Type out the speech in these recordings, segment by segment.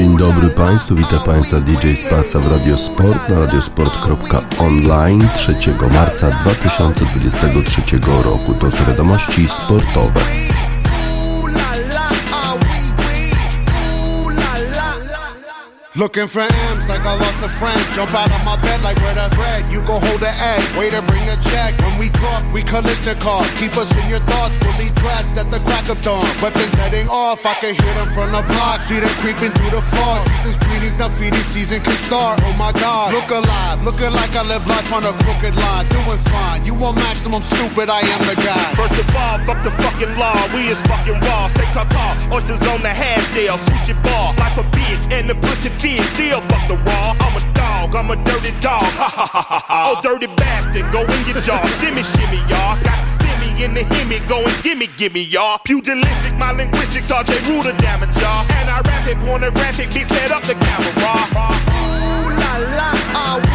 Dzień dobry Państwu, witam Państwa DJ Spaca w Radiosport na radiosport.online 3 marca 2023 roku. To są wiadomości sportowe. Looking for M's like I lost a friend. Jump out of my bed like red that bread. You go hold the egg. Way to bring the check. When we talk, we cars. Keep us in your thoughts. Fully dressed at the crack of dawn. Weapons heading off. I can hear them from the block. See them creeping through the fog. Season's greetings. Now feeding season can start. Oh my God. Look alive. Looking like I live life on a crooked line. Doing fine. You want maximum stupid. I am the guy. First of all, fuck the fucking law. We is fucking raw. Stay tall. Oysters on the half shell. Sushi bar. Like a bitch. And the pussy fish, still fuck the raw. I'm a dog, I'm a dirty dog. Ha ha ha ha ha. Oh, dirty bastard, go in your jaw. shimmy, shimmy, y'all. Got simmy in the himmy, go and gimme, gimme, y'all. Pugilistic, my linguistics, RJ Ruder damage, y'all. And I rap it, pornographic, bitch, set up the camera. Ooh la la,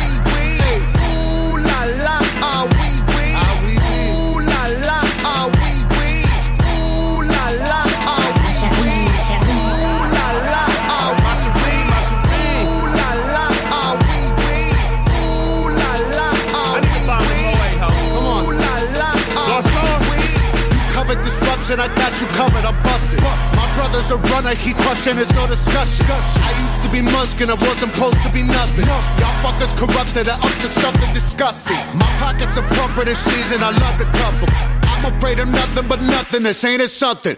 disruption, I got you covered, I'm busting. My brother's a runner, he crushing, there's no discussion. I used to be muskin', I wasn't supposed to be nothing. Y'all fuckers corrupted, I up to something disgusting. My pockets are plumper this season, I love to dump them. I'm afraid of nothing but nothing, this ain't it something.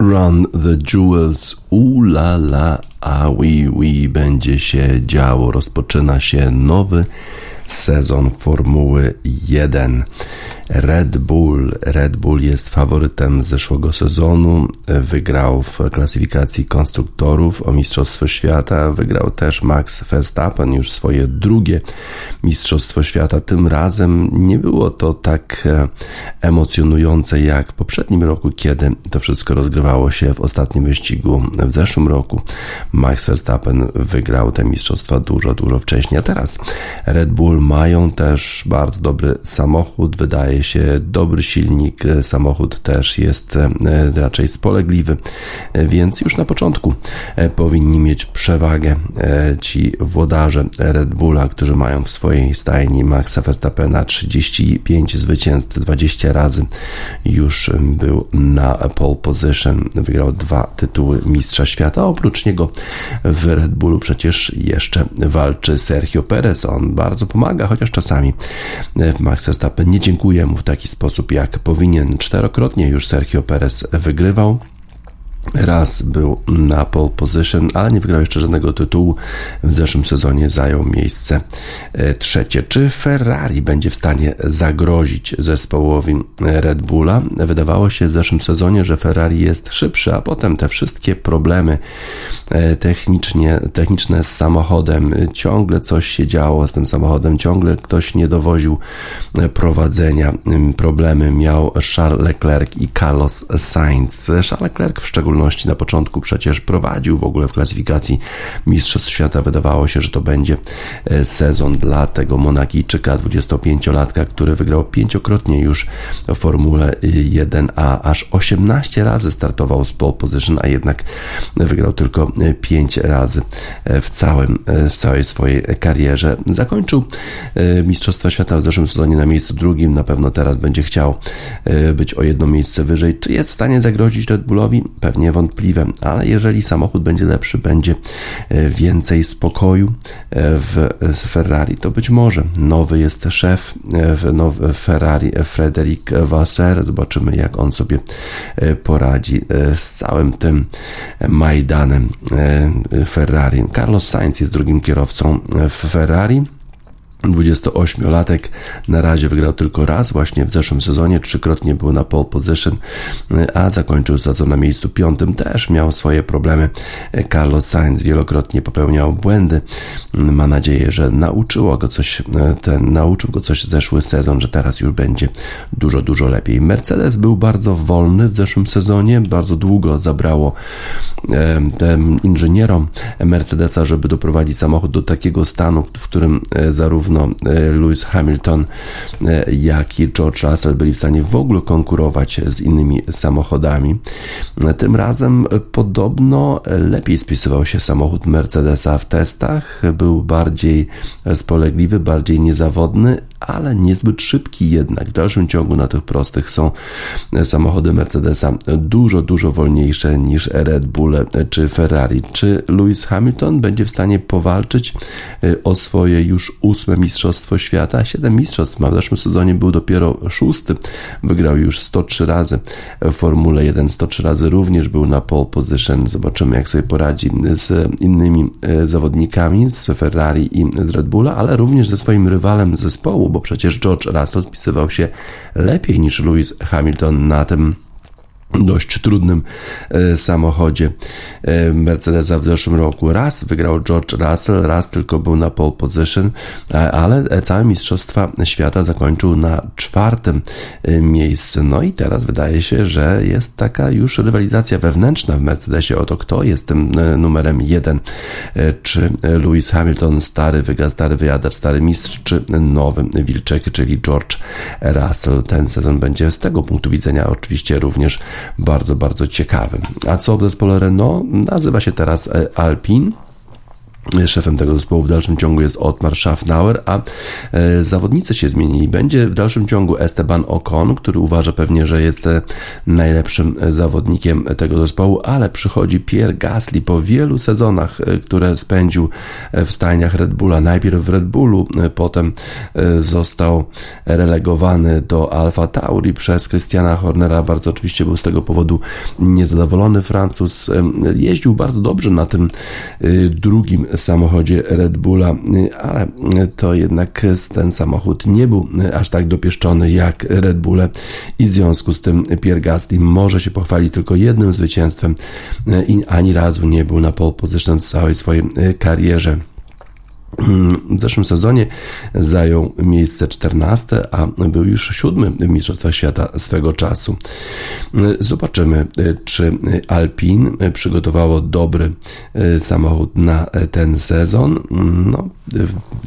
Run the Jewels, ula la, a wee wee będzie się działo. Rozpoczyna się nowy sezon Formuły 1. Red Bull. Red Bull jest faworytem zeszłego sezonu. Wygrał w klasyfikacji konstruktorów o Mistrzostwo Świata. Wygrał też Max Verstappen już swoje drugie Mistrzostwo Świata. Tym razem nie było to tak e, emocjonujące jak w poprzednim roku, kiedy to wszystko rozgrywało się w ostatnim wyścigu w zeszłym roku. Max Verstappen wygrał te mistrzostwa dużo, dużo wcześniej. A teraz Red Bull mają też bardzo dobry samochód. Wydaje się dobry silnik, e, samochód też jest e, raczej spolegliwy, e, więc już na początku powinni mieć przewagę ci włodarze Red Bulla, którzy mają w swojej stajni Maxa Verstappena 35 zwycięstw, 20 razy już był na pole position, wygrał dwa tytuły mistrza świata, oprócz niego w Red Bullu przecież jeszcze walczy Sergio Perez, on bardzo pomaga, chociaż czasami Max Verstappen nie dziękuję w taki sposób, jak powinien. Czterokrotnie już Sergio Perez wygrywał. Raz był na pole position, ale nie wygrał jeszcze żadnego tytułu. W zeszłym sezonie zajął miejsce e, trzecie. Czy Ferrari będzie w stanie zagrozić zespołowi Red Bulla? Wydawało się w zeszłym sezonie, że Ferrari jest szybszy, a potem te wszystkie problemy e, technicznie, techniczne z samochodem, ciągle coś się działo z tym samochodem, ciągle ktoś nie dowoził e, prowadzenia. Problemy miał Charles Leclerc i Carlos Sainz. Charles Leclerc w szczególności na początku przecież prowadził w ogóle w klasyfikacji Mistrzostw Świata. Wydawało się, że to będzie e, sezon dla tego Monakijczyka, 25-latka, który wygrał pięciokrotnie już w Formule 1A, aż 18 razy startował z pole position, a jednak wygrał tylko 5 razy e, w, całym, e, w całej swojej karierze. Zakończył Mistrzostwa Świata w zeszłym sezonie na miejscu drugim, na pewno teraz będzie chciał być o jedno miejsce wyżej. Czy jest w stanie zagrozić Red Bullowi? Pewnie niewątpliwe, ale jeżeli samochód będzie lepszy, będzie więcej spokoju w Ferrari, to być może nowy jest szef w nowy Ferrari, Frederic Vasser. Zobaczymy, jak on sobie poradzi z całym tym Majdanem Ferrari. Carlos Sainz jest drugim kierowcą w Ferrari. 28-latek na razie wygrał tylko raz, właśnie w zeszłym sezonie, trzykrotnie był na pole position, a zakończył sezon na miejscu piątym. Też miał swoje problemy. Carlos Sainz wielokrotnie popełniał błędy. Ma nadzieję, że nauczyło go coś, ten, nauczył go coś zeszły sezon, że teraz już będzie dużo, dużo lepiej. Mercedes był bardzo wolny w zeszłym sezonie, bardzo długo zabrało e, inżynierom Mercedesa, żeby doprowadzić samochód do takiego stanu, w którym e, zarówno zarówno e, Lewis Hamilton, e, jak i George Russell byli w stanie w ogóle konkurować z innymi samochodami. Tym razem podobno lepiej spisywał się samochód Mercedesa w testach, był bardziej spolegliwy, bardziej niezawodny, ale niezbyt szybki jednak. W dalszym ciągu na tych prostych są samochody Mercedesa dużo, dużo wolniejsze niż Red Bull czy Ferrari. Czy Lewis Hamilton będzie w stanie powalczyć e, o swoje już ósme Mistrzostwo Świata? Siedem mistrzostw ma. W zeszłym sezonie był dopiero szósty. Wygrał już 103 razy w Formule 1. 103 razy również był na pole position. Zobaczymy, jak sobie poradzi z innymi e, zawodnikami z Ferrari i z Red Bulla, ale również ze swoim rywalem zespołu bo przecież George Russell spisywał się lepiej niż Lewis Hamilton na tym dość trudnym e, samochodzie e, Mercedesa w zeszłym roku. Raz wygrał George Russell, raz tylko był na pole position, e, ale całe Mistrzostwa Świata zakończył na czwartym miejscu. No i teraz wydaje się, że jest taka już rywalizacja wewnętrzna w Mercedesie o to, kto jest tym numerem jeden. Czy Lewis Hamilton, stary wyga, stary wyjadacz, stary mistrz, czy nowy wilczek, czyli George Russell. Ten sezon będzie z tego punktu widzenia oczywiście również bardzo, bardzo ciekawym. A co w zespole Renault? Nazywa się teraz e, Alpine. Szefem tego zespołu w dalszym ciągu jest Otmar Schaffnauer, a e, zawodnicy się zmienili. Będzie w dalszym ciągu Esteban Ocon, który uważa pewnie, że jest e, najlepszym e, zawodnikiem tego zespołu, ale przychodzi Pierre Gasly po wielu sezonach, które spędził w stajniach Red Bulla. Najpierw w Red Bullu, potem został relegowany do Alfa Tauri przez Christiana Hornera. Bardzo oczywiście był z tego powodu niezadowolony Francuz. Jeździł bardzo dobrze na tym drugim samochodzie Red Bulla, ale to jednak ten samochód nie był aż tak dopieszczony jak Red Bull i w związku z tym Pierre Gasly może się pochwalić tylko jednym zwycięstwem i ani razu nie był na pole position w całej swojej karierze. W zeszłym sezonie zajął miejsce 14, a był już siódmy w Mistrzostwach Świata swego czasu. Zobaczymy, czy Alpin przygotowało dobry e, samochód na ten sezon. No,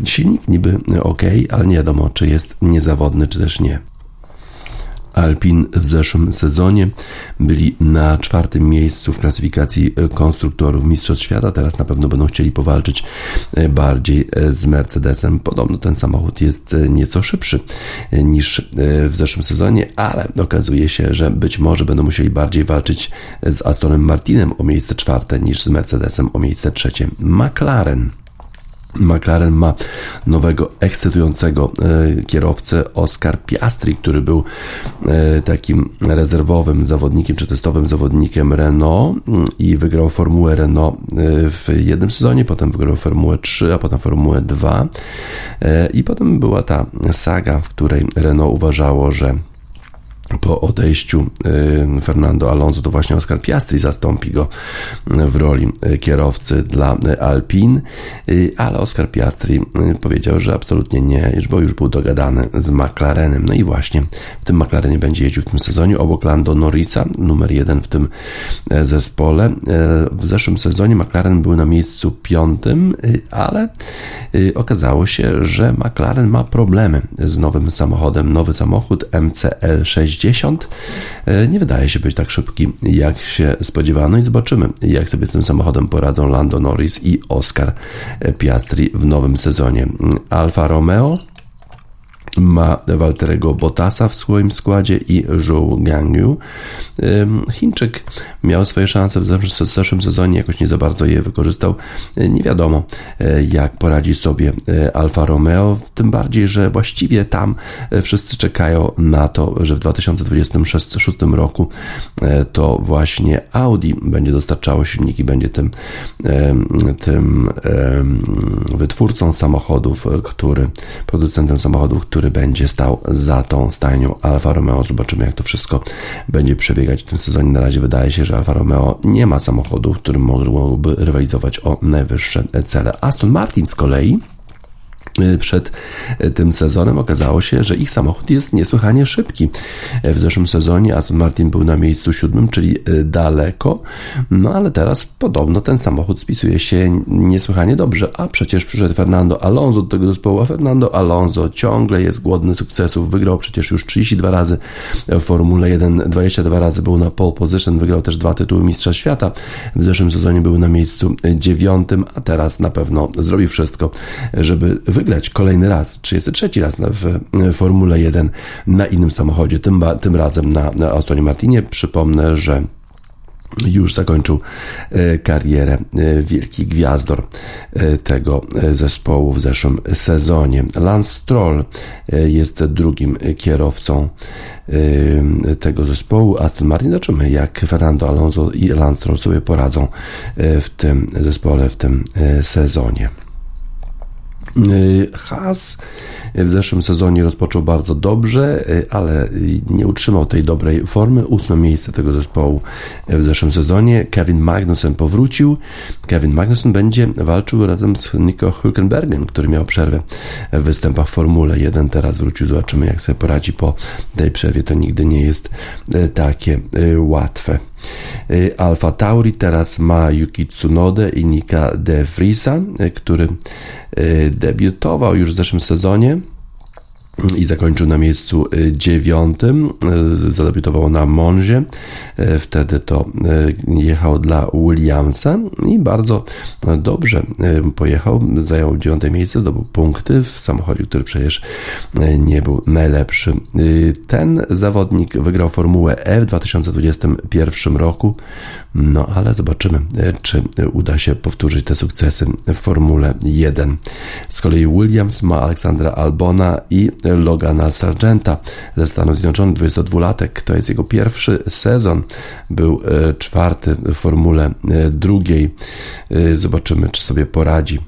silnik niby ok, ale nie wiadomo, czy jest niezawodny, czy też nie. Alpin w zeszłym sezonie byli na czwartym miejscu w klasyfikacji konstruktorów Mistrzostw Świata. Teraz na pewno będą chcieli powalczyć e, bardziej e, z Mercedesem. Podobno ten samochód jest e, nieco szybszy niż w zeszłym sezonie, ale okazuje się, że być może będą musieli bardziej walczyć z Astonem Martinem o miejsce czwarte niż z Mercedesem o miejsce trzecie. McLaren McLaren ma nowego ekscytującego e, kierowcę Oscar Piastri, który był e, takim rezerwowym zawodnikiem czy testowym zawodnikiem Renault mm, i wygrał Formułę Renault e, w jednym sezonie, potem wygrał Formułę 3, a potem Formułę 2 i potem była ta saga, w której Renault uważało, że po odejściu y, Fernando Alonso to właśnie Oscar Piastri zastąpi go w roli y, kierowcy dla y, ale Oscar Piastri powiedział, że absolutnie nie, bo już był dogadany z McLarenem. No i właśnie w tym McLarenie będzie jeździł w tym sezonie obok Lando Norrisa, numer jeden w tym zespole. W zeszłym sezonie McLaren był na miejscu piątym, ale okazało się, że McLaren ma problemy z nowym samochodem. Nowy samochód MCL 60 60 e, nie wydaje się być tak szybki, jak się spodziewano i zobaczymy, jak sobie z tym samochodem poradzą Lando Norris i Oscar Piastri w nowym sezonie. Alfa Romeo ma Walterego Bottasa w swoim składzie i Zhou Gangyu. Chińczyk miał swoje szanse w zeszłym sezonie, jakoś nie za bardzo je wykorzystał. Nie wiadomo, jak poradzi sobie Alfa Romeo, tym bardziej, że właściwie tam wszyscy czekają na to, że w 2026 roku to właśnie Audi będzie dostarczało silniki, będzie tym, tym wytwórcą samochodów, który, producentem samochodów, który będzie stał za tą stajnią Alfa Romeo. Zobaczymy, jak to wszystko będzie przebiegać w tym sezonie. Na razie wydaje się, że Alfa Romeo nie ma samochodów, którym mogłoby rywalizować o najwyższe cele. Aston Martin z kolei przed y, tym sezonem okazało się, że ich samochód jest niesłychanie szybki. W zeszłym sezonie Aston Martin był na miejscu siódmym, czyli daleko, no ale teraz podobno ten samochód spisuje się niesłychanie dobrze, a przecież przyszedł Fernando Alonso do tego zespołu, a Fernando Alonso ciągle jest głodny sukcesów, wygrał przecież już 32 razy w Formule 1, 22 razy był na pole position, wygrał też dwa tytuły Mistrza Świata, w zeszłym sezonie był na miejscu dziewiątym, a teraz na pewno zrobi wszystko, żeby wygrać wygrać kolejny raz, 33 raz w Formule 1 na innym samochodzie, tym, tym razem na, na Astonie Martinie. Przypomnę, że już zakończył e, karierę e, wielki gwiazdor e, tego zespołu w zeszłym sezonie. Lance Stroll jest drugim kierowcą tego zespołu Aston Martin. Zobaczymy, jak Fernando Alonso i Lance Stroll sobie poradzą w tym zespole, w tym sezonie. Y, Haas w zeszłym sezonie rozpoczął bardzo dobrze, y, ale nie utrzymał tej dobrej formy. Ósme miejsce tego zespołu w zeszłym sezonie. Kevin Magnussen powrócił. Kevin Magnussen będzie walczył razem z Nico Hülkenbergiem, który miał przerwę w występach w Formule 1. Teraz wrócił. Zobaczymy, jak sobie poradzi po tej przerwie. To nigdy nie jest y, takie łatwe. Y, Alfa Tauri teraz ma Yuki Tsunodę i Nika De Vriesa, y, który y, debiutował już w zeszłym sezonie i zakończył na miejscu y, dziewiątym. Y, zadebiutował na Monzie. Y, wtedy to jechał dla Williamsa i bardzo dobrze pojechał. Zajął dziewiąte miejsce, zdobył punkty w samochodzie, który przecież nie był najlepszy. Ten zawodnik wygrał Formułę E w 2021 roku. No ale zobaczymy, czy uda się powtórzyć te sukcesy w Formule 1. Z kolei Williams ma Aleksandra Albona i Logana Sargenta ze Stanów Zjednoczonych, 22-latek. To jest jego pierwszy sezon. Był e, czwarty w Formule e, drugiej. E, zobaczymy, czy sobie poradzi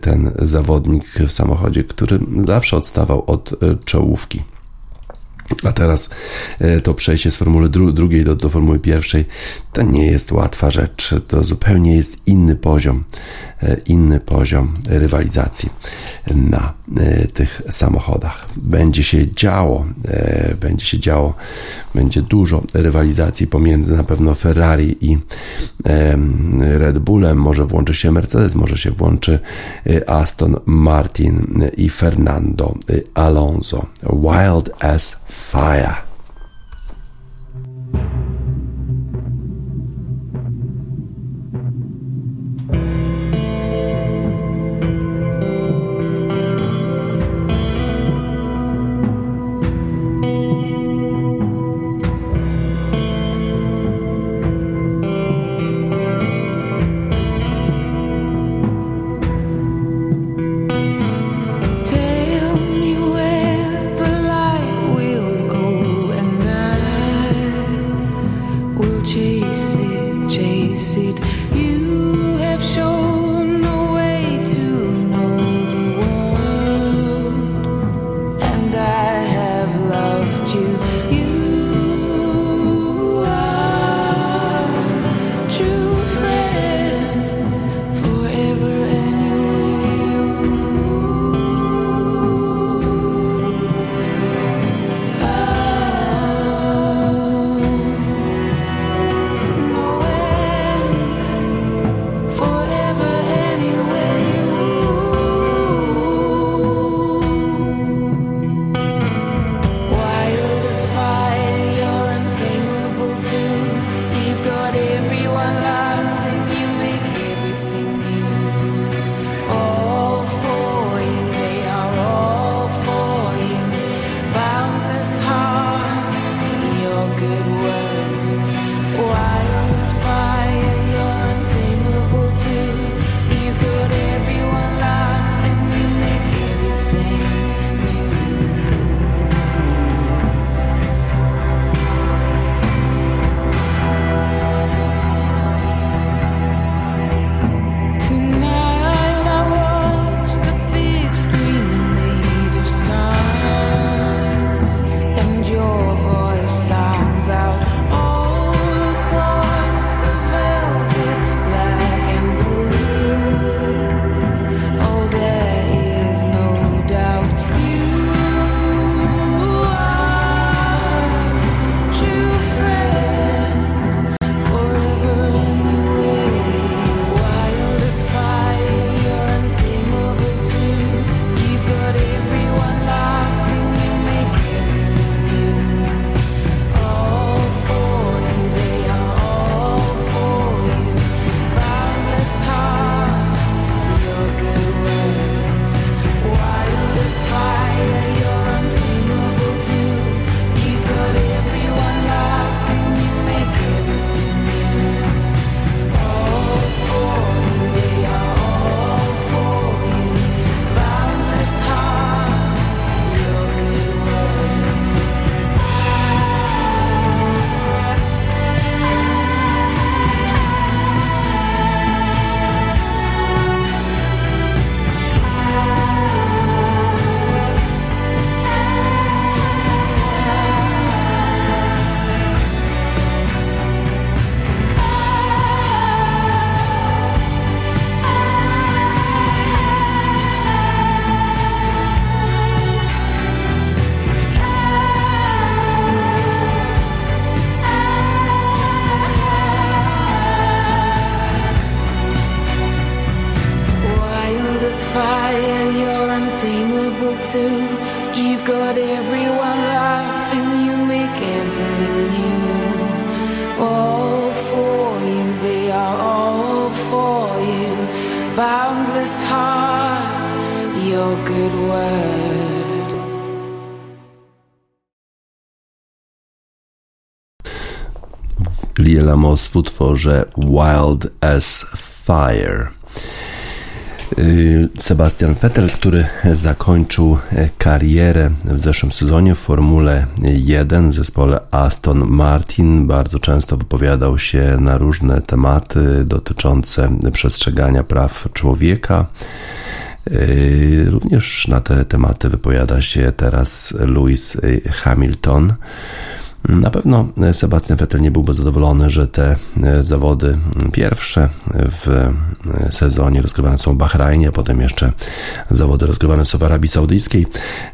ten zawodnik w samochodzie, który zawsze odstawał od czołówki. A teraz to przejście z formuły dru drugiej do, do formuły pierwszej to nie jest łatwa rzecz. To zupełnie jest inny poziom, inny poziom rywalizacji na tych samochodach. Będzie się działo, e, będzie się działo, będzie dużo rywalizacji pomiędzy na pewno Ferrari i Red Bullem, może włączy się Mercedes, może się włączy e, Aston Martin i Fernando Alonso. Wild as fire. Liela Moss w utworze Wild as Fire. Y, Sebastian Vettel, który zakończył karierę w zeszłym sezonie w Formule 1 w zespole Aston Martin, bardzo często wypowiadał się na różne tematy dotyczące przestrzegania praw człowieka. Y, również na te tematy wypowiada się teraz Lewis Hamilton. Na pewno Sebastian Vettel nie byłby zadowolony, że te e, zawody pierwsze w e, sezonie rozgrywane są w Bahrajnie, potem jeszcze zawody rozgrywane są w Arabii Saudyjskiej.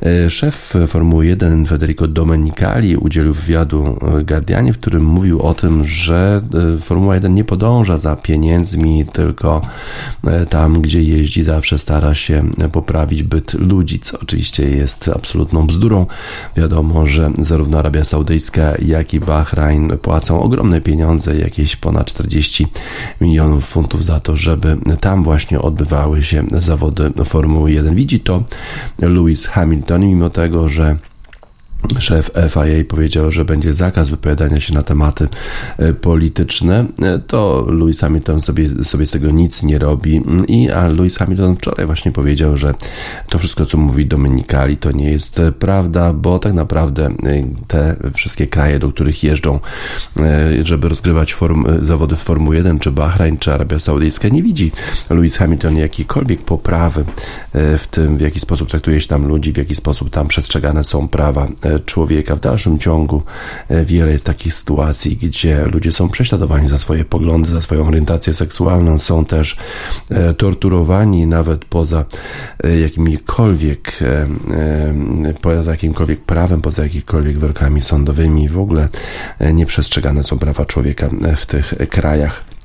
E, szef Formuły 1 Federico Domenicali udzielił wywiadu Guardianie, w którym mówił o tym, że Formuła 1 nie podąża za pieniędzmi, tylko tam, gdzie jeździ, zawsze stara się poprawić byt ludzi, co oczywiście jest absolutną bzdurą. Wiadomo, że zarówno Arabia Saudyjska, jak i Bahrain płacą ogromne pieniądze, jakieś ponad 40 milionów funtów za to, żeby tam właśnie odbywały się zawody Formuły 1. Widzi to Lewis Hamilton, mimo tego, że Szef FIA powiedział, że będzie zakaz wypowiadania się na tematy e, polityczne, e, to Louis Hamilton sobie, sobie z tego nic nie robi. I a Louis Hamilton wczoraj właśnie powiedział, że to wszystko, co mówi Dominikali, to nie jest prawda, bo tak naprawdę e, te wszystkie kraje, do których jeżdżą, żeby rozgrywać form, zawody w Formuły 1, czy Bahrain, czy Arabia Saudyjska, nie widzi Louis Hamilton jakiejkolwiek poprawy w tym, w jaki sposób traktuje się tam ludzi, w jaki sposób tam przestrzegane są prawa człowieka. W dalszym ciągu e, wiele jest takich sytuacji, gdzie ludzie są prześladowani za swoje poglądy, za swoją orientację seksualną, są też e, torturowani nawet poza e, jakimikolwiek, poza jakimkolwiek prawem, poza jakikolwiek wyrokami sądowymi. W ogóle nieprzestrzegane są prawa człowieka w tych krajach.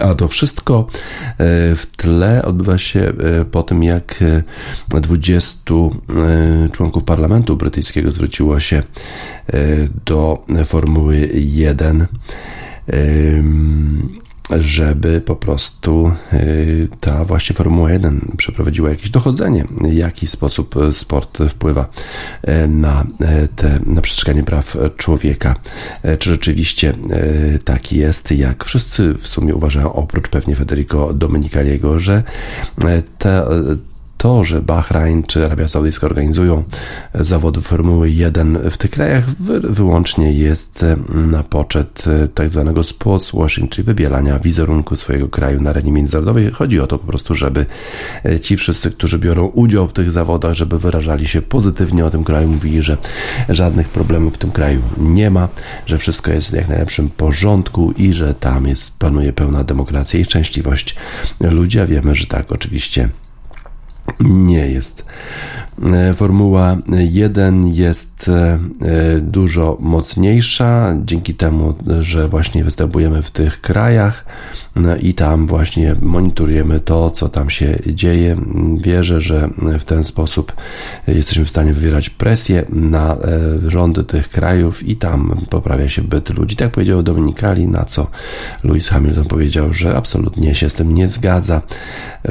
A to wszystko e, w tle odbywa się e, po tym, jak 20 e, członków parlamentu brytyjskiego zwróciło się do Formuły 1 żeby po prostu y, ta właśnie Formuła 1 przeprowadziła jakieś dochodzenie, w jaki sposób sport wpływa y, na, y, te, na przestrzeganie praw człowieka. Czy rzeczywiście tak jest, jak wszyscy w sumie uważają, oprócz pewnie Federico Domenicaliego, że te to, że Bahrain czy Arabia Saudyjska organizują zawody Formuły 1 w tych krajach wyłącznie jest e, na poczet e, tak zwanego sports czyli wybielania wizerunku swojego kraju na arenie międzynarodowej. Chodzi o to po prostu, żeby e, ci wszyscy, którzy biorą udział w tych zawodach, żeby wyrażali się pozytywnie o tym kraju, mówili, że żadnych problemów w tym kraju nie ma, że wszystko jest w jak najlepszym porządku i że tam jest, panuje pełna demokracja i szczęśliwość ludzi, a wiemy, że tak oczywiście nie jest. E, Formuła 1 jest e, dużo mocniejsza dzięki temu, że właśnie występujemy w tych krajach no i tam właśnie monitorujemy to, co tam się dzieje. Wierzę, że w ten sposób jesteśmy w stanie wywierać presję na e, rządy tych krajów i tam poprawia się byt ludzi. Tak powiedział Dominikali, na co Lewis Hamilton powiedział, że absolutnie się z tym nie zgadza,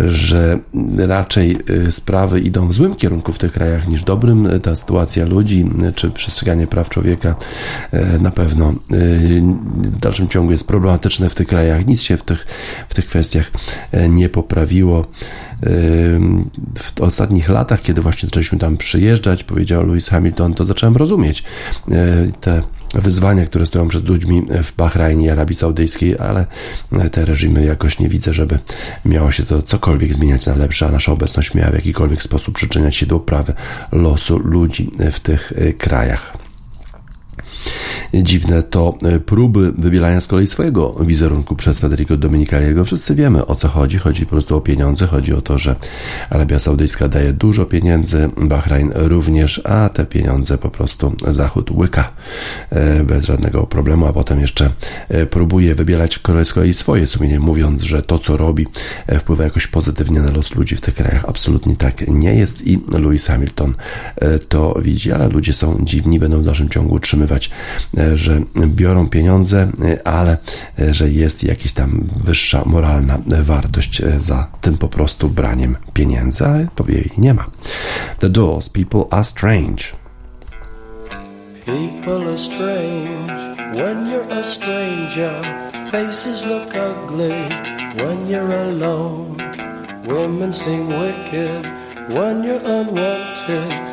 że raczej sprawy idą w złym kierunku w tych krajach niż dobrym. Ta sytuacja ludzi czy przestrzeganie praw człowieka e, na pewno e, w dalszym ciągu jest problematyczne w tych krajach. Nic się w tych, w tych kwestiach e, nie poprawiło. W ostatnich latach, kiedy właśnie zaczęliśmy tam przyjeżdżać, powiedział Lewis Hamilton, to zacząłem rozumieć te wyzwania, które stoją przed ludźmi w Bahrajnie i Arabii Saudyjskiej, ale te reżimy jakoś nie widzę, żeby miało się to cokolwiek zmieniać na lepsze, a nasza obecność miała w jakikolwiek sposób przyczyniać się do uprawy losu ludzi w tych krajach. Dziwne, to próby wybielania z kolei swojego wizerunku przez Federico Dominicaliego. Wszyscy wiemy o co chodzi. Chodzi po prostu o pieniądze. Chodzi o to, że Arabia Saudyjska daje dużo pieniędzy, Bahrain również, a te pieniądze po prostu Zachód łyka bez żadnego problemu, a potem jeszcze próbuje wybierać z kolei swoje sumienie, mówiąc, że to co robi wpływa jakoś pozytywnie na los ludzi w tych krajach. Absolutnie tak nie jest i Lewis Hamilton e, to widzi, ale ludzie są dziwni, będą w dalszym ciągu utrzymywać, e, że biorą pieniądze, e, ale że jest jakaś tam wyższa moralna wartość za tym po prostu braniem pieniędzy, ale jej nie ma. The Doors, People Are Strange. People are strange when you're a stranger. Faces look ugly when you're alone. Women seem wicked when you're unwanted.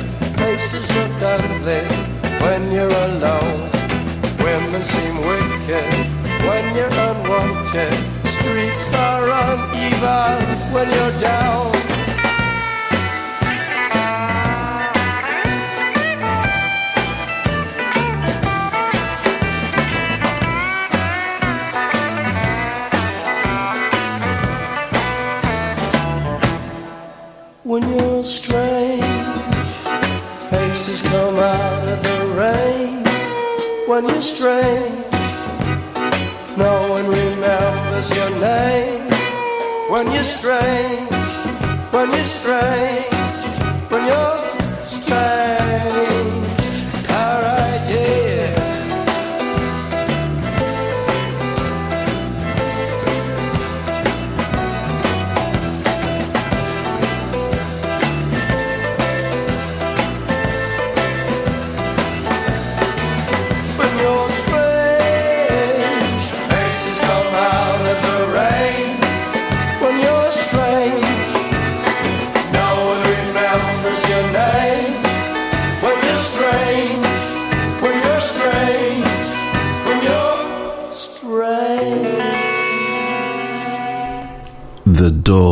Faces look ugly when you're alone. Women seem wicked when you're unwanted. Streets are uneven when you're down. Remembers your name when you're strange. When you're strange. When you're strange.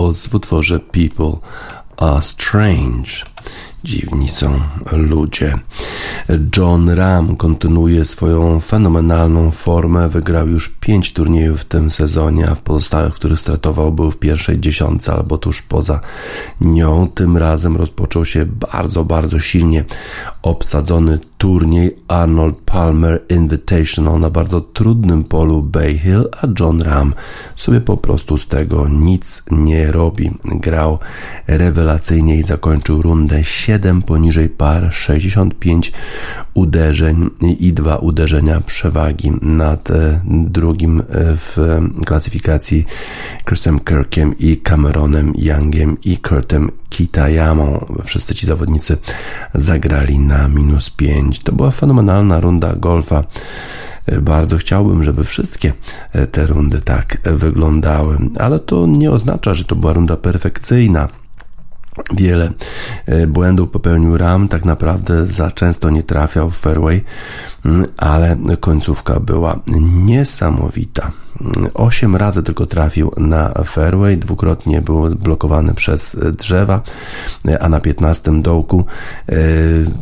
Doors w utworze People Are Strange. Dziwni są ludzie. John Ram kontynuuje swoją fenomenalną formę. Wygrał już pięć turniejów w tym sezonie, a w pozostałych, których startował, był w pierwszej dziesiątce albo tuż poza nią. Tym razem rozpoczął się bardzo, bardzo silnie obsadzony turniej Arnold Palmer Invitational na bardzo trudnym polu Bay Hill, a John Ram sobie po prostu z tego nic nie robi. Grał rewelacyjnie i zakończył rundę 7 poniżej par, 65 uderzeń i dwa uderzenia przewagi nad e, drugim e, w klasyfikacji Chrisem Kirkiem i Cameronem Youngiem i Kurtem Kitayamą. Wszyscy ci zawodnicy zagrali na minus 5. To była fenomenalna runda golfa. Bardzo chciałbym, żeby wszystkie te rundy tak wyglądały, ale to nie oznacza, że to była runda perfekcyjna. Wiele błędów popełnił Ram, tak naprawdę za często nie trafiał w fairway, ale końcówka była niesamowita. Osiem razy tylko trafił na fairway, dwukrotnie był blokowany przez drzewa, a na 15 dołku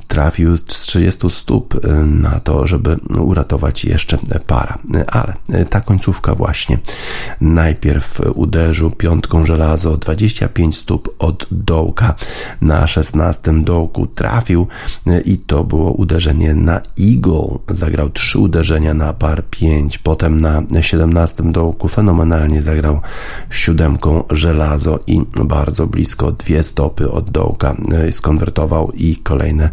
trafił z 30 stóp na to, żeby uratować jeszcze para. Ale ta końcówka właśnie najpierw uderzył piątką żelazo 25 stóp od dołka na 16 dołku trafił i to było uderzenie na eagle. Zagrał trzy uderzenia na par 5, potem na 17 dołku fenomenalnie zagrał siódemką żelazo i bardzo blisko dwie stopy od dołka skonwertował i kolejne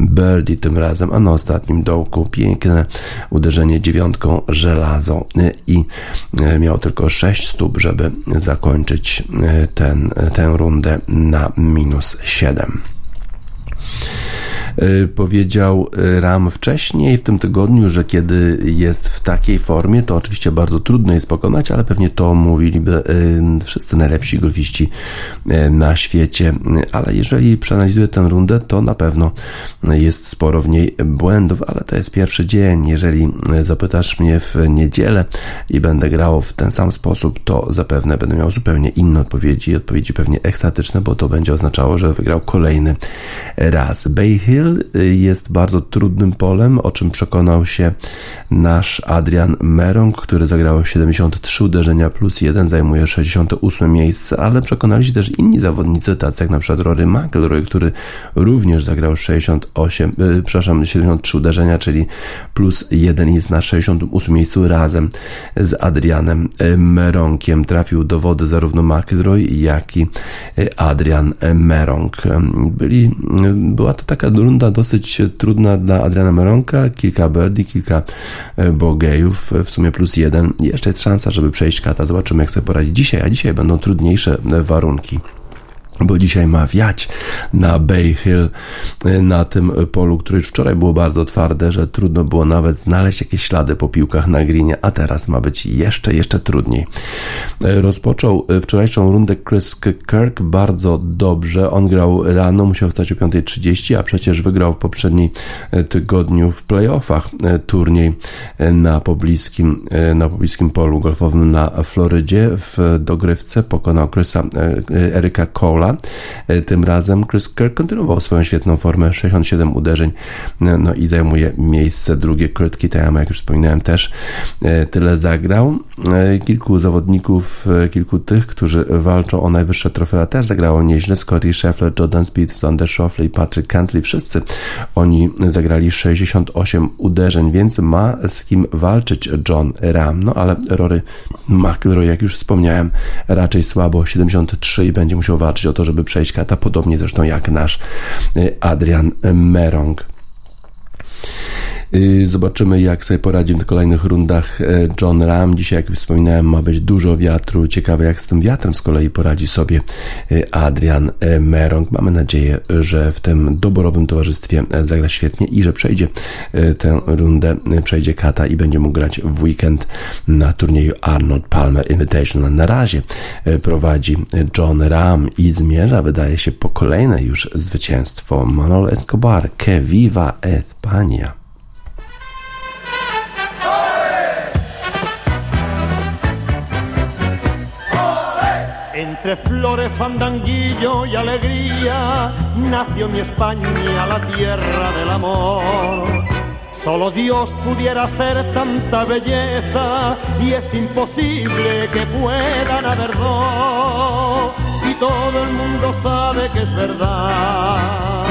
birdie tym razem, a na ostatnim dołku piękne uderzenie dziewiątką żelazo i miał tylko 6 stóp, żeby zakończyć ten, tę rundę na minus 7. Powiedział Ram wcześniej w tym tygodniu, że kiedy jest w takiej formie, to oczywiście bardzo trudno jest pokonać, ale pewnie to mówiliby wszyscy najlepsi golfiści na świecie. Ale jeżeli przeanalizuję tę rundę, to na pewno jest sporo w niej błędów, ale to jest pierwszy dzień. Jeżeli zapytasz mnie w niedzielę i będę grał w ten sam sposób, to zapewne będę miał zupełnie inne odpowiedzi, odpowiedzi pewnie ekstatyczne, bo to będzie oznaczało, że wygrał kolejny raz. Bay Hill jest bardzo trudnym polem, o czym przekonał się nasz Adrian Merong, który zagrał 73 uderzenia plus 1, zajmuje 68 miejsce, ale przekonali się też inni zawodnicy, tacy jak na przykład Rory McIlroy, który również zagrał 68, yy, przepraszam, 73 uderzenia, czyli plus 1 jest na 68 miejscu razem z Adrianem Meronkiem. Trafił do wody zarówno McIlroy, jak i Adrian Merong. Byli, była to taka runda dosyć trudna dla Adriana Meronka, kilka birdie, kilka bogejów, w sumie plus jeden. Jeszcze jest szansa, żeby przejść kata. Zobaczymy, jak sobie poradzi dzisiaj, a dzisiaj będą trudniejsze warunki bo dzisiaj ma wiać na Bay Hill, y, na tym polu, które już wczoraj było bardzo twarde, że trudno było nawet znaleźć jakieś ślady po piłkach na grinie, a teraz ma być jeszcze, jeszcze trudniej. Y, rozpoczął y, wczorajszą rundę Chris Kirk bardzo dobrze. On grał rano, musiał wstać o 5.30, a przecież wygrał w poprzednim tygodniu w playoffach turniej na pobliskim, na pobliskim polu golfowym na Florydzie w dogrywce. Pokonał Chrisa Eryka Cola E, tym razem Chris Kirk kontynuował swoją świetną formę, 67 uderzeń, no, no i zajmuje miejsce drugie. Kurt Kitayama, jak już wspominałem, też e, tyle zagrał. E, kilku zawodników, kilku tych, którzy walczą o najwyższe trofea też zagrało nieźle. Scotty Scheffler, Jordan Speed, Sander Schauffele i Patrick Cantley, wszyscy oni zagrali 68 uderzeń, więc ma z kim walczyć John Ram. No ale Rory McIlroy, jak już wspomniałem, raczej słabo, 73 i będzie musiał walczyć o to, żeby przejść kata, podobnie zresztą jak nasz y, Adrian Merong. Y, zobaczymy, jak sobie poradzi w kolejnych rundach e, John Ram. Dzisiaj, jak wspominałem, ma być dużo wiatru. Ciekawe, jak z tym wiatrem z kolei poradzi sobie y, Adrian e, Merong. Mamy nadzieję, że w tym doborowym towarzystwie e, zagra świetnie i że przejdzie tę rundę, przejdzie kata i będzie mógł grać w weekend na turnieju Arnold Palmer Invitational. Na razie prowadzi John Ram i zmierza, wydaje się, po kolejne już zwycięstwo Manolo Escobar. Que viva España! Entre flores, fandanguillo y alegría, nació mi España, la tierra del amor. Solo Dios pudiera hacer tanta belleza y es imposible que puedan haber dos. Y todo el mundo sabe que es verdad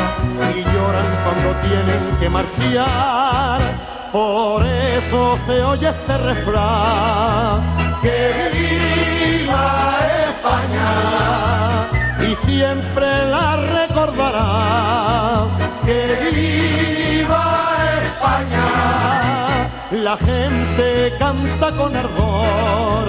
y lloran cuando tienen que marchar. Por eso se oye este refrán que viva Y siempre la recordará. Que viva España, la gente canta con ardor.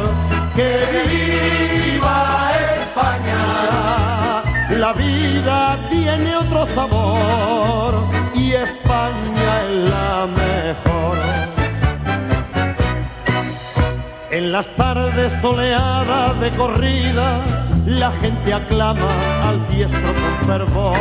Que viva España, la vida tiene otro sabor y España es la mejor. En las tardes soleadas de corrida, la gente aclama al diestro con fervor.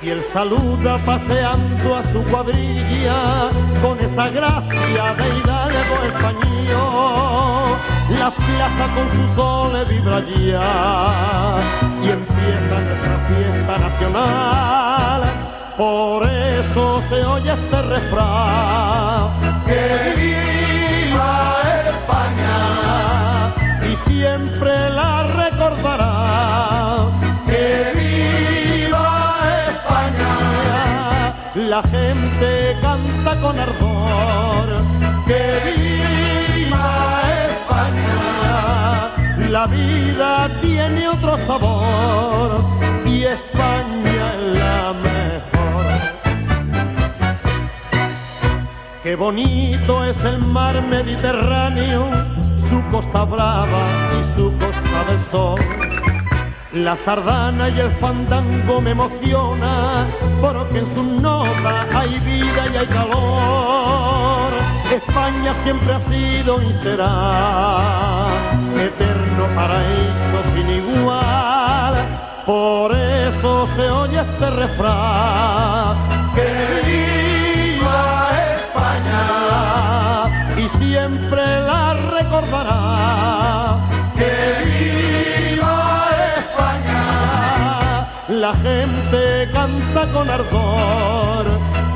Y él saluda paseando a su cuadrilla con esa gracia de hidalgo español. La plaza con su sol vibra ya y empieza nuestra fiesta nacional. Por eso se oye este refrán. Que Y siempre la recordará. Que viva España, la gente canta con ardor. Que viva España, la vida tiene otro sabor y España es la Qué bonito es el mar Mediterráneo, su costa brava y su costa del sol. La sardana y el fandango me emociona, porque en su nota hay vida y hay calor. España siempre ha sido y será eterno paraíso sin igual. Por eso se oye este refrán, canta con ardor.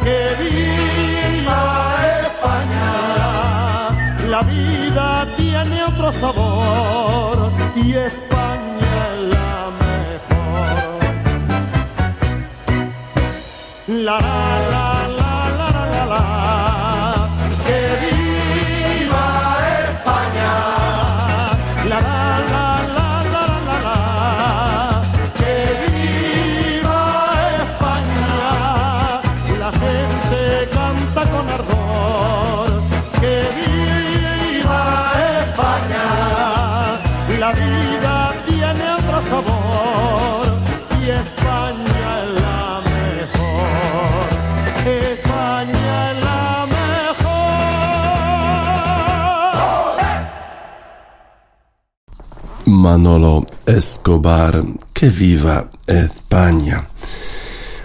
Que viva España, la vida tiene otro sabor y España es la mejor. La Manolo Escobar, que viva España.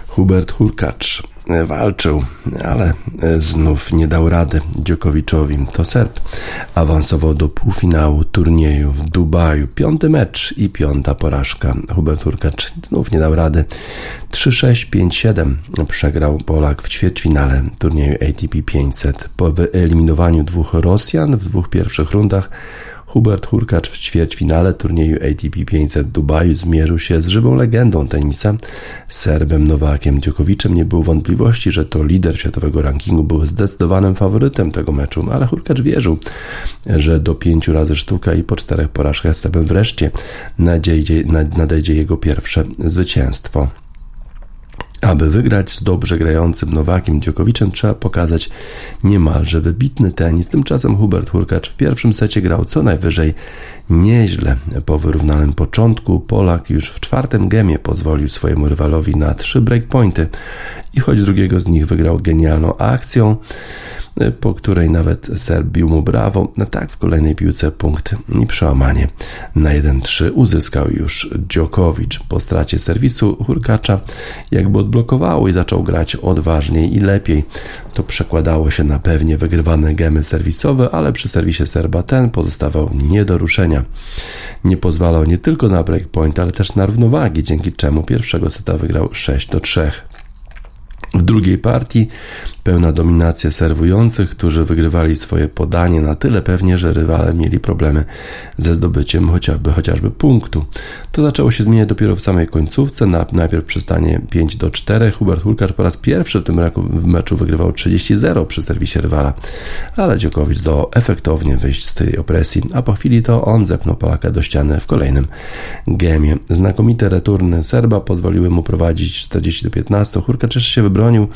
Hubert Hurkacz walczył, ale znów nie dał rady Dziokowiczowi. To Serb awansował do półfinału turnieju w Dubaju. Piąty mecz i piąta porażka. Hubert Hurkacz znów nie dał rady. 3-6, 5-7 przegrał Polak w ćwierćfinale turnieju ATP 500. Po wyeliminowaniu dwóch Rosjan w dwóch pierwszych rundach Hubert Hurkacz w ćwierćfinale turnieju ATP 500 w Dubaju zmierzył się z żywą legendą tenisa, Serbem Nowakiem Dziokowiczem. Nie było wątpliwości, że to lider światowego rankingu był zdecydowanym faworytem tego meczu, ale Hurkacz wierzył, że do pięciu razy sztuka i po czterech porażkach z Serbem wreszcie nadejdzie, nadejdzie jego pierwsze zwycięstwo. Aby wygrać z dobrze grającym Nowakiem Dziokowiczem trzeba pokazać niemalże wybitny tenis. Tymczasem Hubert Hurkacz w pierwszym secie grał co najwyżej nieźle. Po wyrównanym początku Polak już w czwartym gemie pozwolił swojemu rywalowi na trzy breakpointy i choć drugiego z nich wygrał genialną akcją, po której nawet Serb bił mu brawo, no tak w kolejnej piłce punkt i przełamanie na 1-3 uzyskał już Dziokowicz. Po stracie serwisu Hurkacza jakby odblokowało i zaczął grać odważniej i lepiej. To przekładało się na pewnie wygrywane gemy serwisowe, ale przy serwisie Serba ten pozostawał nie do ruszenia. Nie pozwalał nie tylko na breakpoint, ale też na równowagi, dzięki czemu pierwszego seta wygrał 6 do 3. Drugiej partii pełna dominacja serwujących, którzy wygrywali swoje podanie na tyle pewnie, że rywale mieli problemy ze zdobyciem chociażby, chociażby punktu. To zaczęło się zmieniać dopiero w samej końcówce. Najpierw przy stanie 5 do 4 Hubert Hurkacz po raz pierwszy w tym roku w meczu wygrywał 30-0 przy serwisie rywala, ale Dziokowicz zdołał efektownie wyjść z tej opresji, a po chwili to on zepnął Polaka do ściany w kolejnym gemie. Znakomite returny Serba pozwoliły mu prowadzić 40 do 15. Hurkacz się wybronił,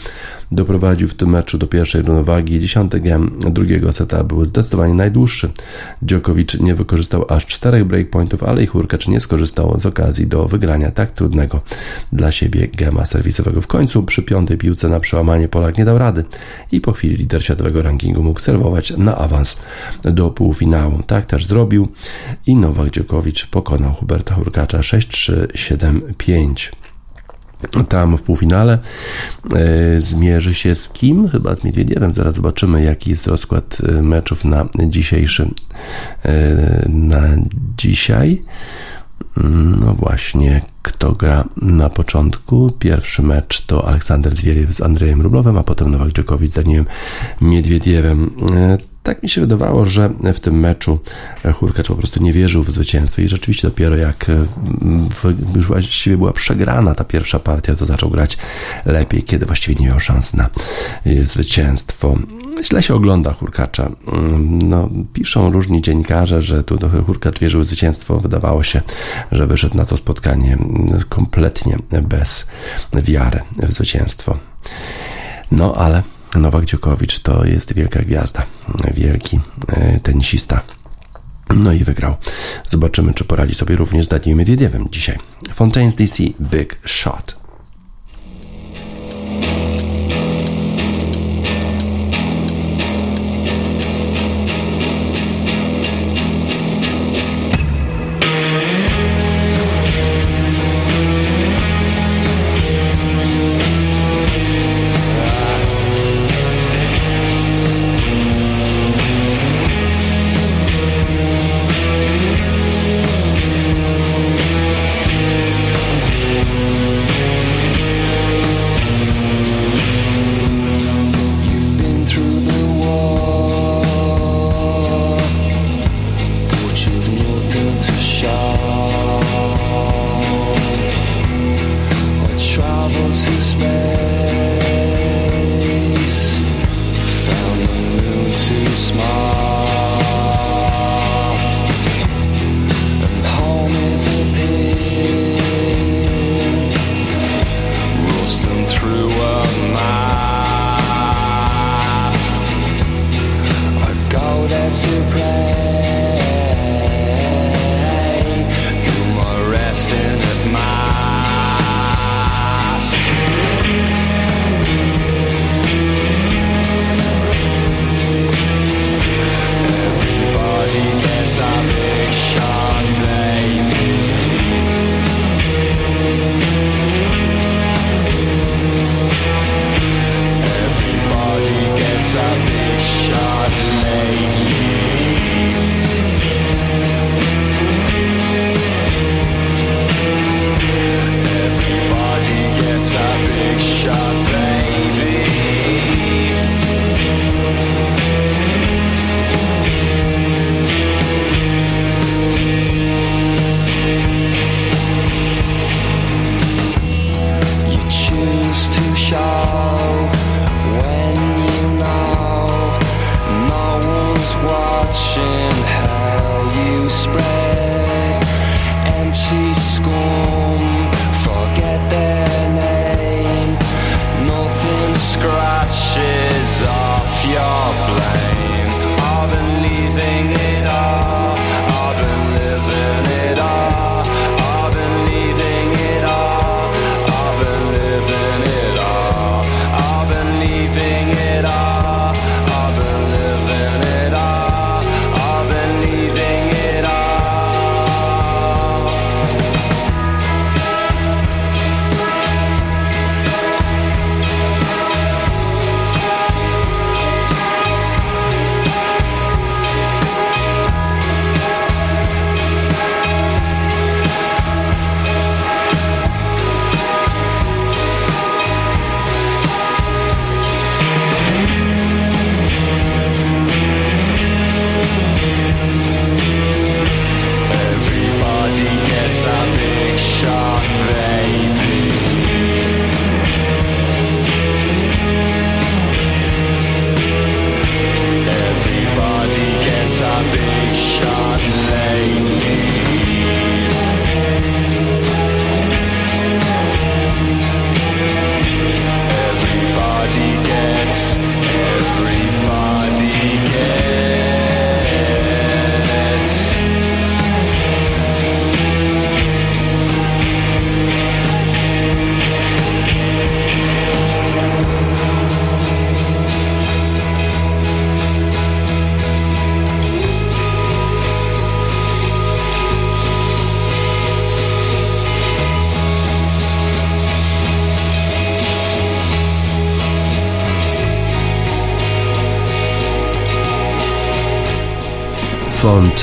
doprowadził w tym meczu do pierwszej równowagi. Dziesiąty gem drugiego seta był zdecydowanie najdłuższy. Dziokowicz nie wykorzystał aż czterech breakpointów, ale i Hurkacz nie skorzystał z okazji do wygrania tak trudnego dla siebie gema serwisowego. W końcu przy piątej piłce na przełamanie Polak nie dał rady i po chwili lider światowego rankingu mógł serwować na awans do półfinału. Tak też zrobił i Nowak Dziokowicz pokonał Huberta Hurkacza 6-3, 7-5 tam w półfinale e, zmierzy się z kim? Chyba z Miedwiediewem. Zaraz zobaczymy, jaki jest rozkład e, meczów na dzisiejszy e, na dzisiaj. No właśnie, kto gra na początku? Pierwszy mecz to Aleksander Zwieriew z Andrzejem Rublowem, a potem Nowak Dżokowicz z Danielem Miedwiediewem. Tak mi się wydawało, że w tym meczu Hurkacz po prostu nie wierzył w zwycięstwo i rzeczywiście dopiero jak już właściwie była przegrana ta pierwsza partia, to zaczął grać lepiej, kiedy właściwie nie miał szans na zwycięstwo. Źle się ogląda Hurkacza. No, piszą różni dziennikarze, że tu Hurkacz wierzył w zwycięstwo. Wydawało się, że wyszedł na to spotkanie kompletnie bez wiary w zwycięstwo. No, ale Nowak Dziokowicz to jest wielka gwiazda, wielki tenisista. No i wygrał. Zobaczymy, czy poradzi sobie również z Daniem Medwiedewem dzisiaj. Fontaine's DC Big Shot.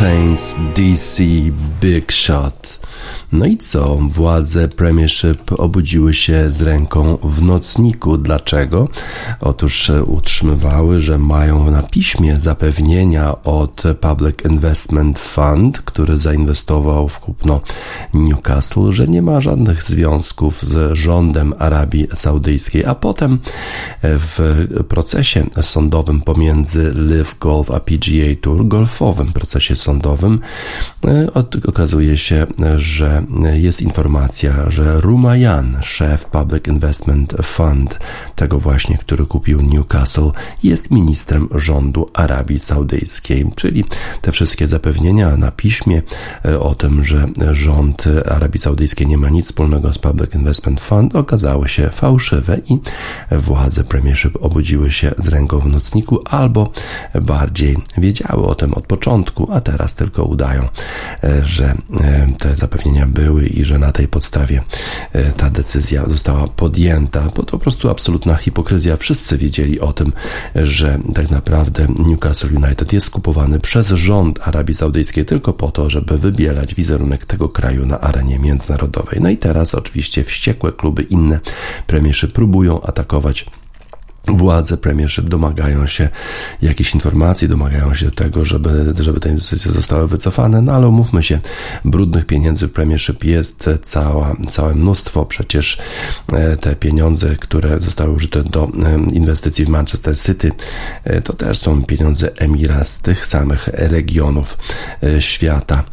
Fontaine's DC Big Shot No i co? Władze Premiership obudziły się z ręką w nocniku. Dlaczego? Otóż utrzymywały, że mają na piśmie zapewnienia od Public Investment Fund, który zainwestował w kupno Newcastle, że nie ma żadnych związków z rządem Arabii Saudyjskiej, a potem w procesie sądowym pomiędzy Live Golf a PGA Tour, golfowym procesie sądowym, okazuje się, że że jest informacja, że Rumayan, szef Public Investment Fund, tego właśnie, który kupił Newcastle, jest ministrem rządu Arabii Saudyjskiej, czyli te wszystkie zapewnienia na piśmie e, o tym, że rząd Arabii Saudyjskiej nie ma nic wspólnego z Public Investment Fund, okazały się fałszywe i władze Premiership obudziły się z ręką w nocniku albo bardziej wiedziały o tym od początku, a teraz tylko udają, e, że e, te zapewnienia były i że na tej podstawie e, ta decyzja została podjęta, bo to po prostu absolutna hipokryzja. Wszyscy wiedzieli o tym, że tak naprawdę Newcastle United jest kupowany przez rząd Arabii Saudyjskiej tylko po to, żeby wybielać wizerunek tego kraju na arenie międzynarodowej. No i teraz oczywiście wściekłe kluby inne premierzy próbują atakować Władze Premiership domagają się jakichś informacji, domagają się tego, żeby, żeby te inwestycje zostały wycofane, no ale umówmy się, brudnych pieniędzy w Premiership jest cała, całe mnóstwo. Przecież e, te pieniądze, które zostały użyte do e, inwestycji w Manchester City, e, to też są pieniądze Emira z tych samych regionów świata.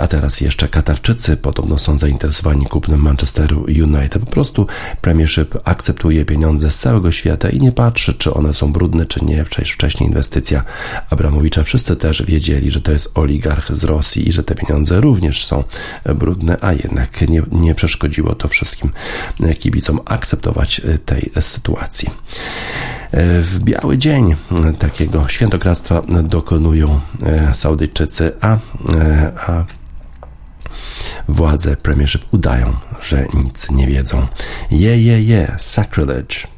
A teraz jeszcze Katarczycy podobno są zainteresowani kupnem Manchesteru United. Po prostu Premiership akceptuje pieniądze z całego świata i nie patrzy, czy one są brudne, czy nie. Wcześniej inwestycja Abramowicza, wszyscy też wiedzieli, że to jest oligarch z Rosji i że te pieniądze również są brudne, a jednak nie, nie przeszkodziło to wszystkim kibicom akceptować tej sytuacji. W biały dzień takiego świętokradztwa dokonują Saudyjczycy, a, a władze Premiership udają, że nic nie wiedzą. Je, je, je, sacrilege.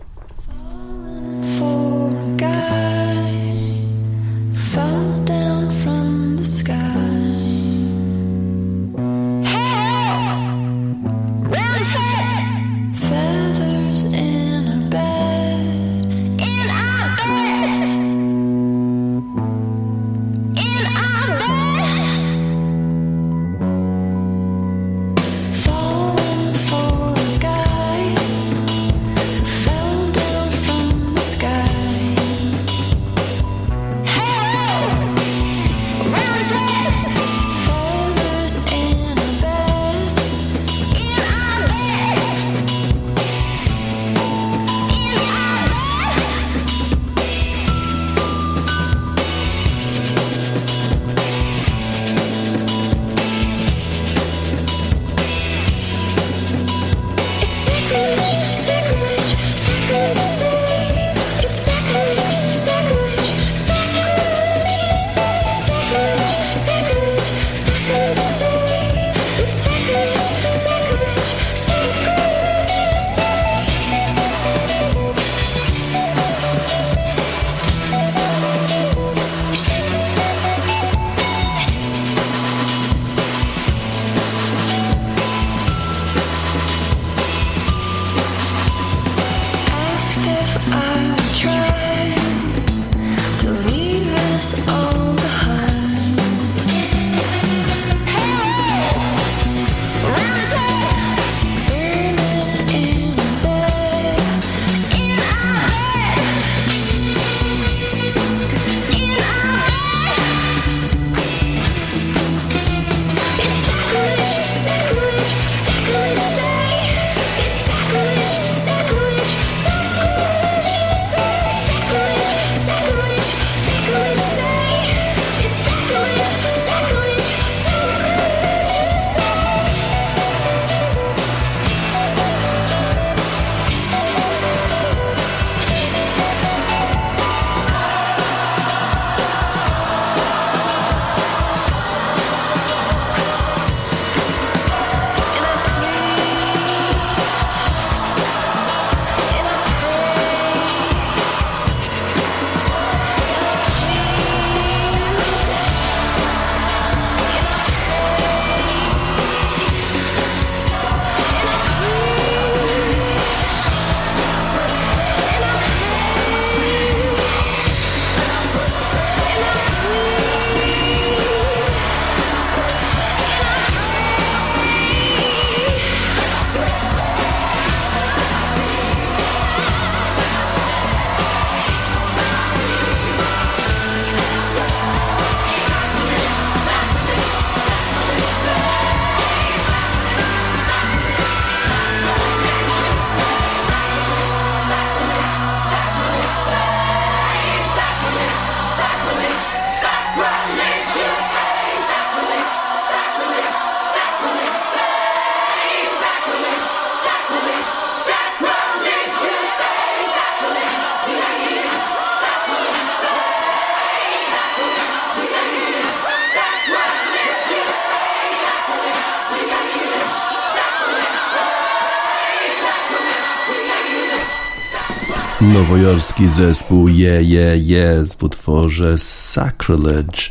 Nowojorski zespół Je, Je, Jest w utworze Sacrilege.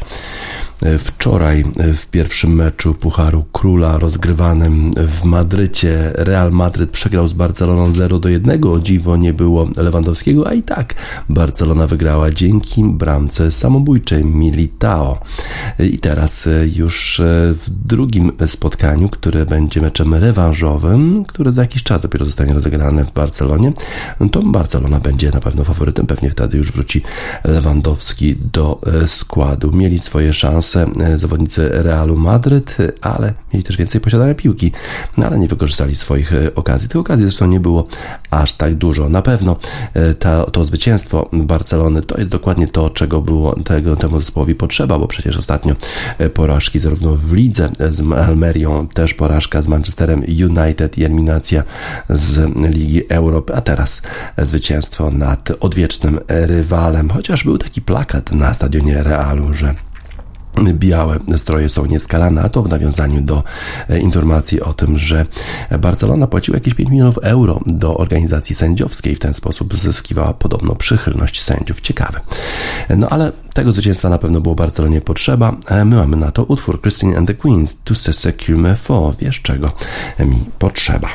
Wczoraj w pierwszym meczu Pucharu Króla rozgrywanym w Madrycie Real Madryt przegrał z Barceloną 0 do 1. O dziwo nie było Lewandowskiego, a i tak Barcelona wygrała dzięki bramce samobójczej Militao. I teraz już w drugim spotkaniu, które będzie meczem rewanżowym, które za jakiś czas dopiero zostanie rozegrane w Barcelonie, to Barcelona będzie na pewno faworytem. Pewnie wtedy już wróci Lewandowski do składu. Mieli swoje szanse E, zawodnicy Realu Madryt, ale mieli też więcej posiadania piłki, no ale nie wykorzystali swoich e, okazji. Tych okazji zresztą nie było aż tak dużo. Na pewno e, to, to zwycięstwo Barcelony to jest dokładnie to, czego było tego, temu zespołowi potrzeba, bo przecież ostatnio porażki zarówno w lidze z Almerią, też porażka z Manchesterem United i eliminacja z Ligi Europy, a teraz zwycięstwo nad odwiecznym rywalem. Chociaż był taki plakat na stadionie Realu, że białe stroje są nieskalane, a to w nawiązaniu do e, informacji o tym, że Barcelona płaciła jakieś 5 milionów euro do organizacji sędziowskiej, w ten sposób zyskiwała podobno przychylność sędziów. Ciekawe. No ale tego zwycięstwa na pewno było Barcelonie potrzeba. My mamy na to utwór Christine and the Queens, Tu se secure me for, wiesz czego mi potrzeba.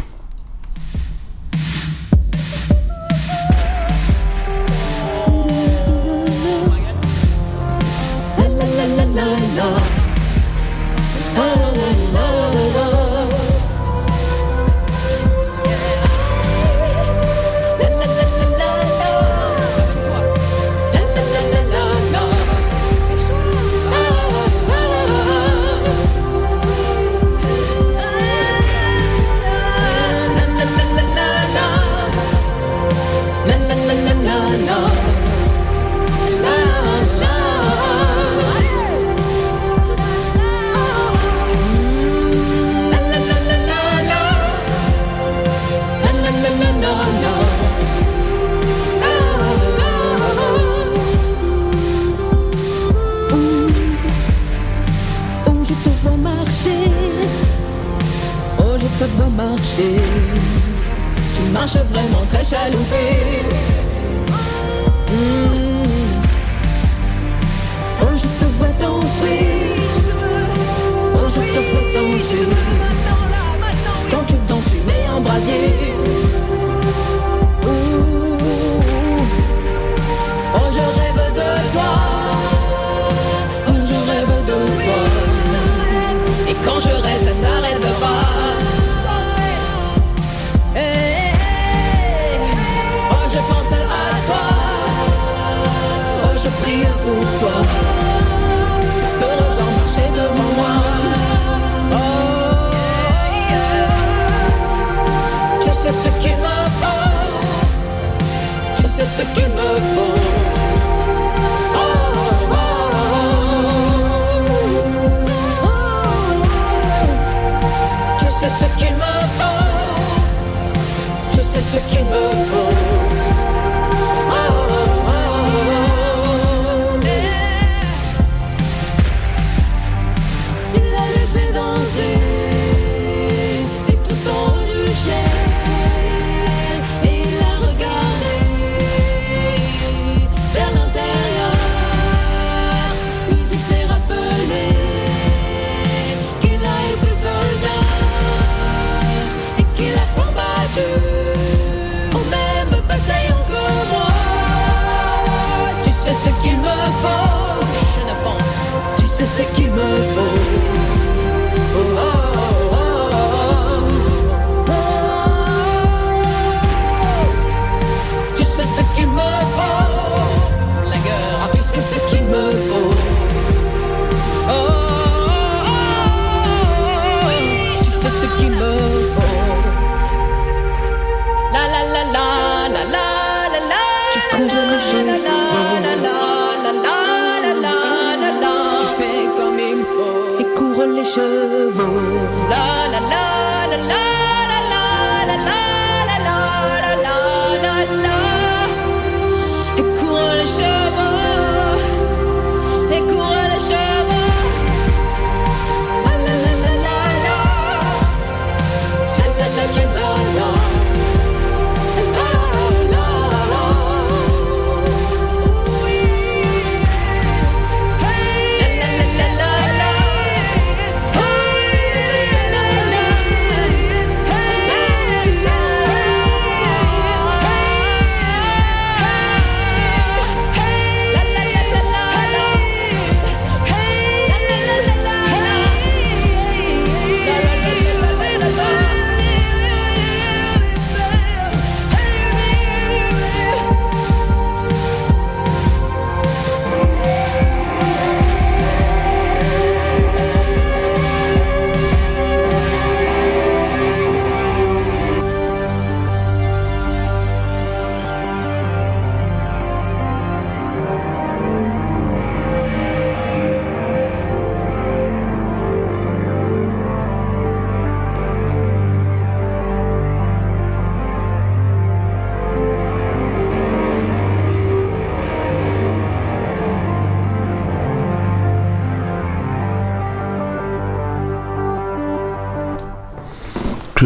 My vol.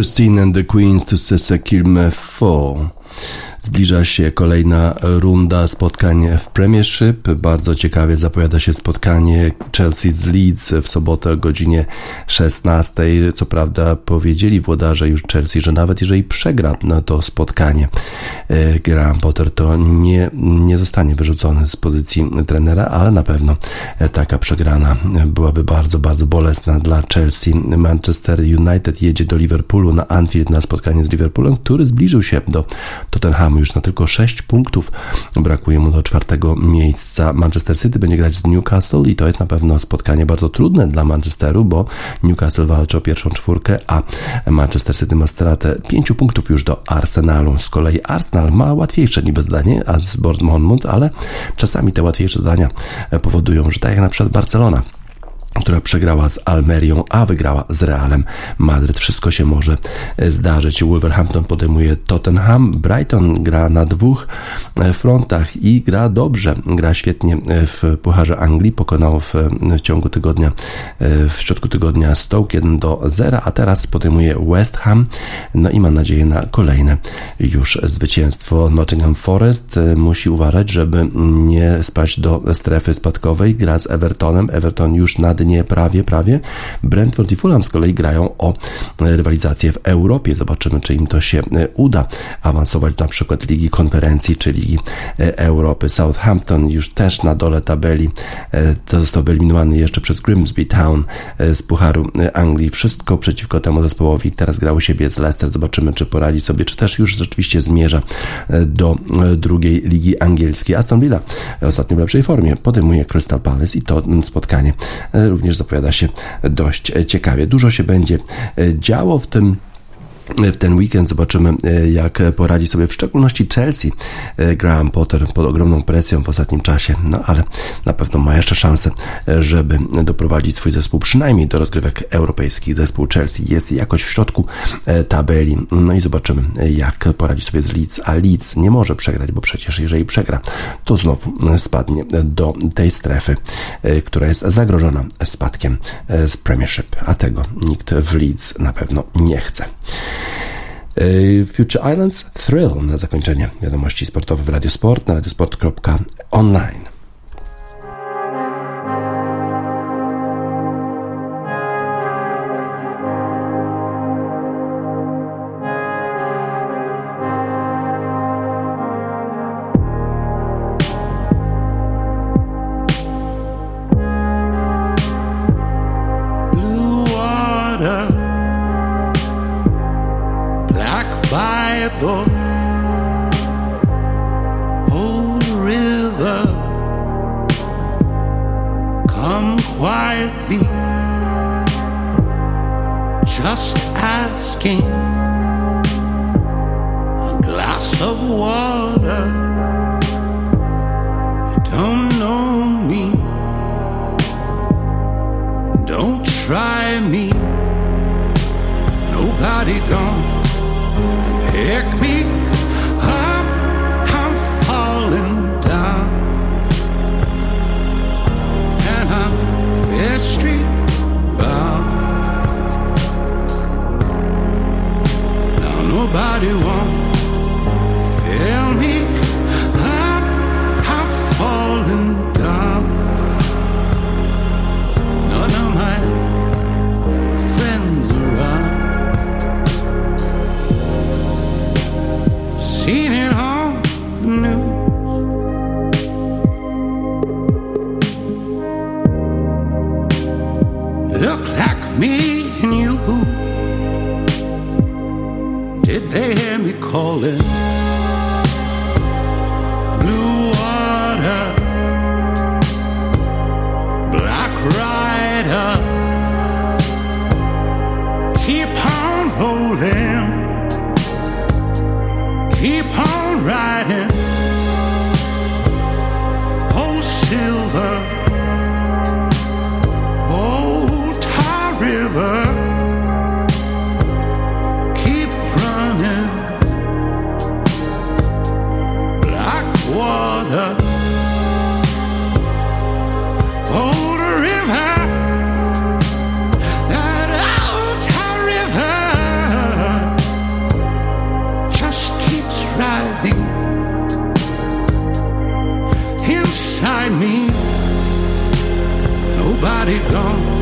Christine and the Queens to Sessa Kilme 4. Zbliża się kolejna runda spotkań w Premiership. Bardzo ciekawie zapowiada się spotkanie Chelsea z Leeds w sobotę o godzinie 16. Co prawda powiedzieli włodarze już Chelsea, że nawet jeżeli przegra na to spotkanie e, Graham Potter, to nie, nie zostanie wyrzucony z pozycji trenera, ale na pewno taka przegrana byłaby bardzo, bardzo bolesna dla Chelsea. Manchester United jedzie do Liverpoolu na Anfield na spotkanie z Liverpoolem, który zbliżył się do Tottenhamu już na tylko 6 punktów. Brakuje mu do czwartego miejsca. Manchester City będzie grać z Newcastle i to jest na pewno spotkanie bardzo trudne dla Manchesteru, bo Newcastle walczy o pierwszą czwórkę, a Manchester City ma stratę 5 punktów już do Arsenalu. Z kolei Arsenal ma łatwiejsze niby zdanie, a z Bournemouth, ale czasami te łatwiejsze zadania powodują, że tak jak na przykład Barcelona która przegrała z Almerią, a wygrała z Realem Madryt. Wszystko się może zdarzyć. Wolverhampton podejmuje Tottenham, Brighton gra na dwóch frontach i gra dobrze, gra świetnie w Pucharze Anglii, pokonał w, w ciągu tygodnia, w środku tygodnia Stoke 1 do 0, a teraz podejmuje West Ham, no i mam nadzieję na kolejne już zwycięstwo. Nottingham Forest musi uważać, żeby nie spaść do strefy spadkowej, gra z Evertonem, Everton już nad nie prawie, prawie. Brentford i Fulham z kolei grają o rywalizację w Europie. Zobaczymy, czy im to się e, uda awansować na przykład Ligi Konferencji czy Ligi e, Europy. Southampton już też na dole tabeli e, to został wyeliminowany jeszcze przez Grimsby Town z Pucharu Anglii. Wszystko przeciwko temu zespołowi. Teraz grał siebie z Leicester. Zobaczymy, czy poradzi sobie, czy też już rzeczywiście zmierza do drugiej ligi angielskiej. Aston Villa ostatnio w lepszej formie podejmuje Crystal Palace i to spotkanie również zapowiada się dość ciekawie. Dużo się będzie działo w tym w ten weekend zobaczymy, e, jak poradzi sobie w szczególności Chelsea. E, Graham Potter pod ogromną presją w ostatnim czasie, no ale na pewno ma jeszcze szansę, e, żeby doprowadzić swój zespół przynajmniej do rozgrywek europejskich. Zespół Chelsea jest jakoś w środku tabeli, no i zobaczymy, jak poradzi sobie z Leeds. A Leeds nie może przegrać, bo przecież jeżeli przegra, to znowu spadnie do tej strefy, która jest zagrożona spadkiem z Premiership, a tego nikt w Leeds na pewno nie chce. Future Islands Thrill na zakończenie wiadomości sportowych w Radiosport na radiosport.online. quietly, just asking a glass of water. You don't know me, don't try me. Nobody gonna pick me body gone.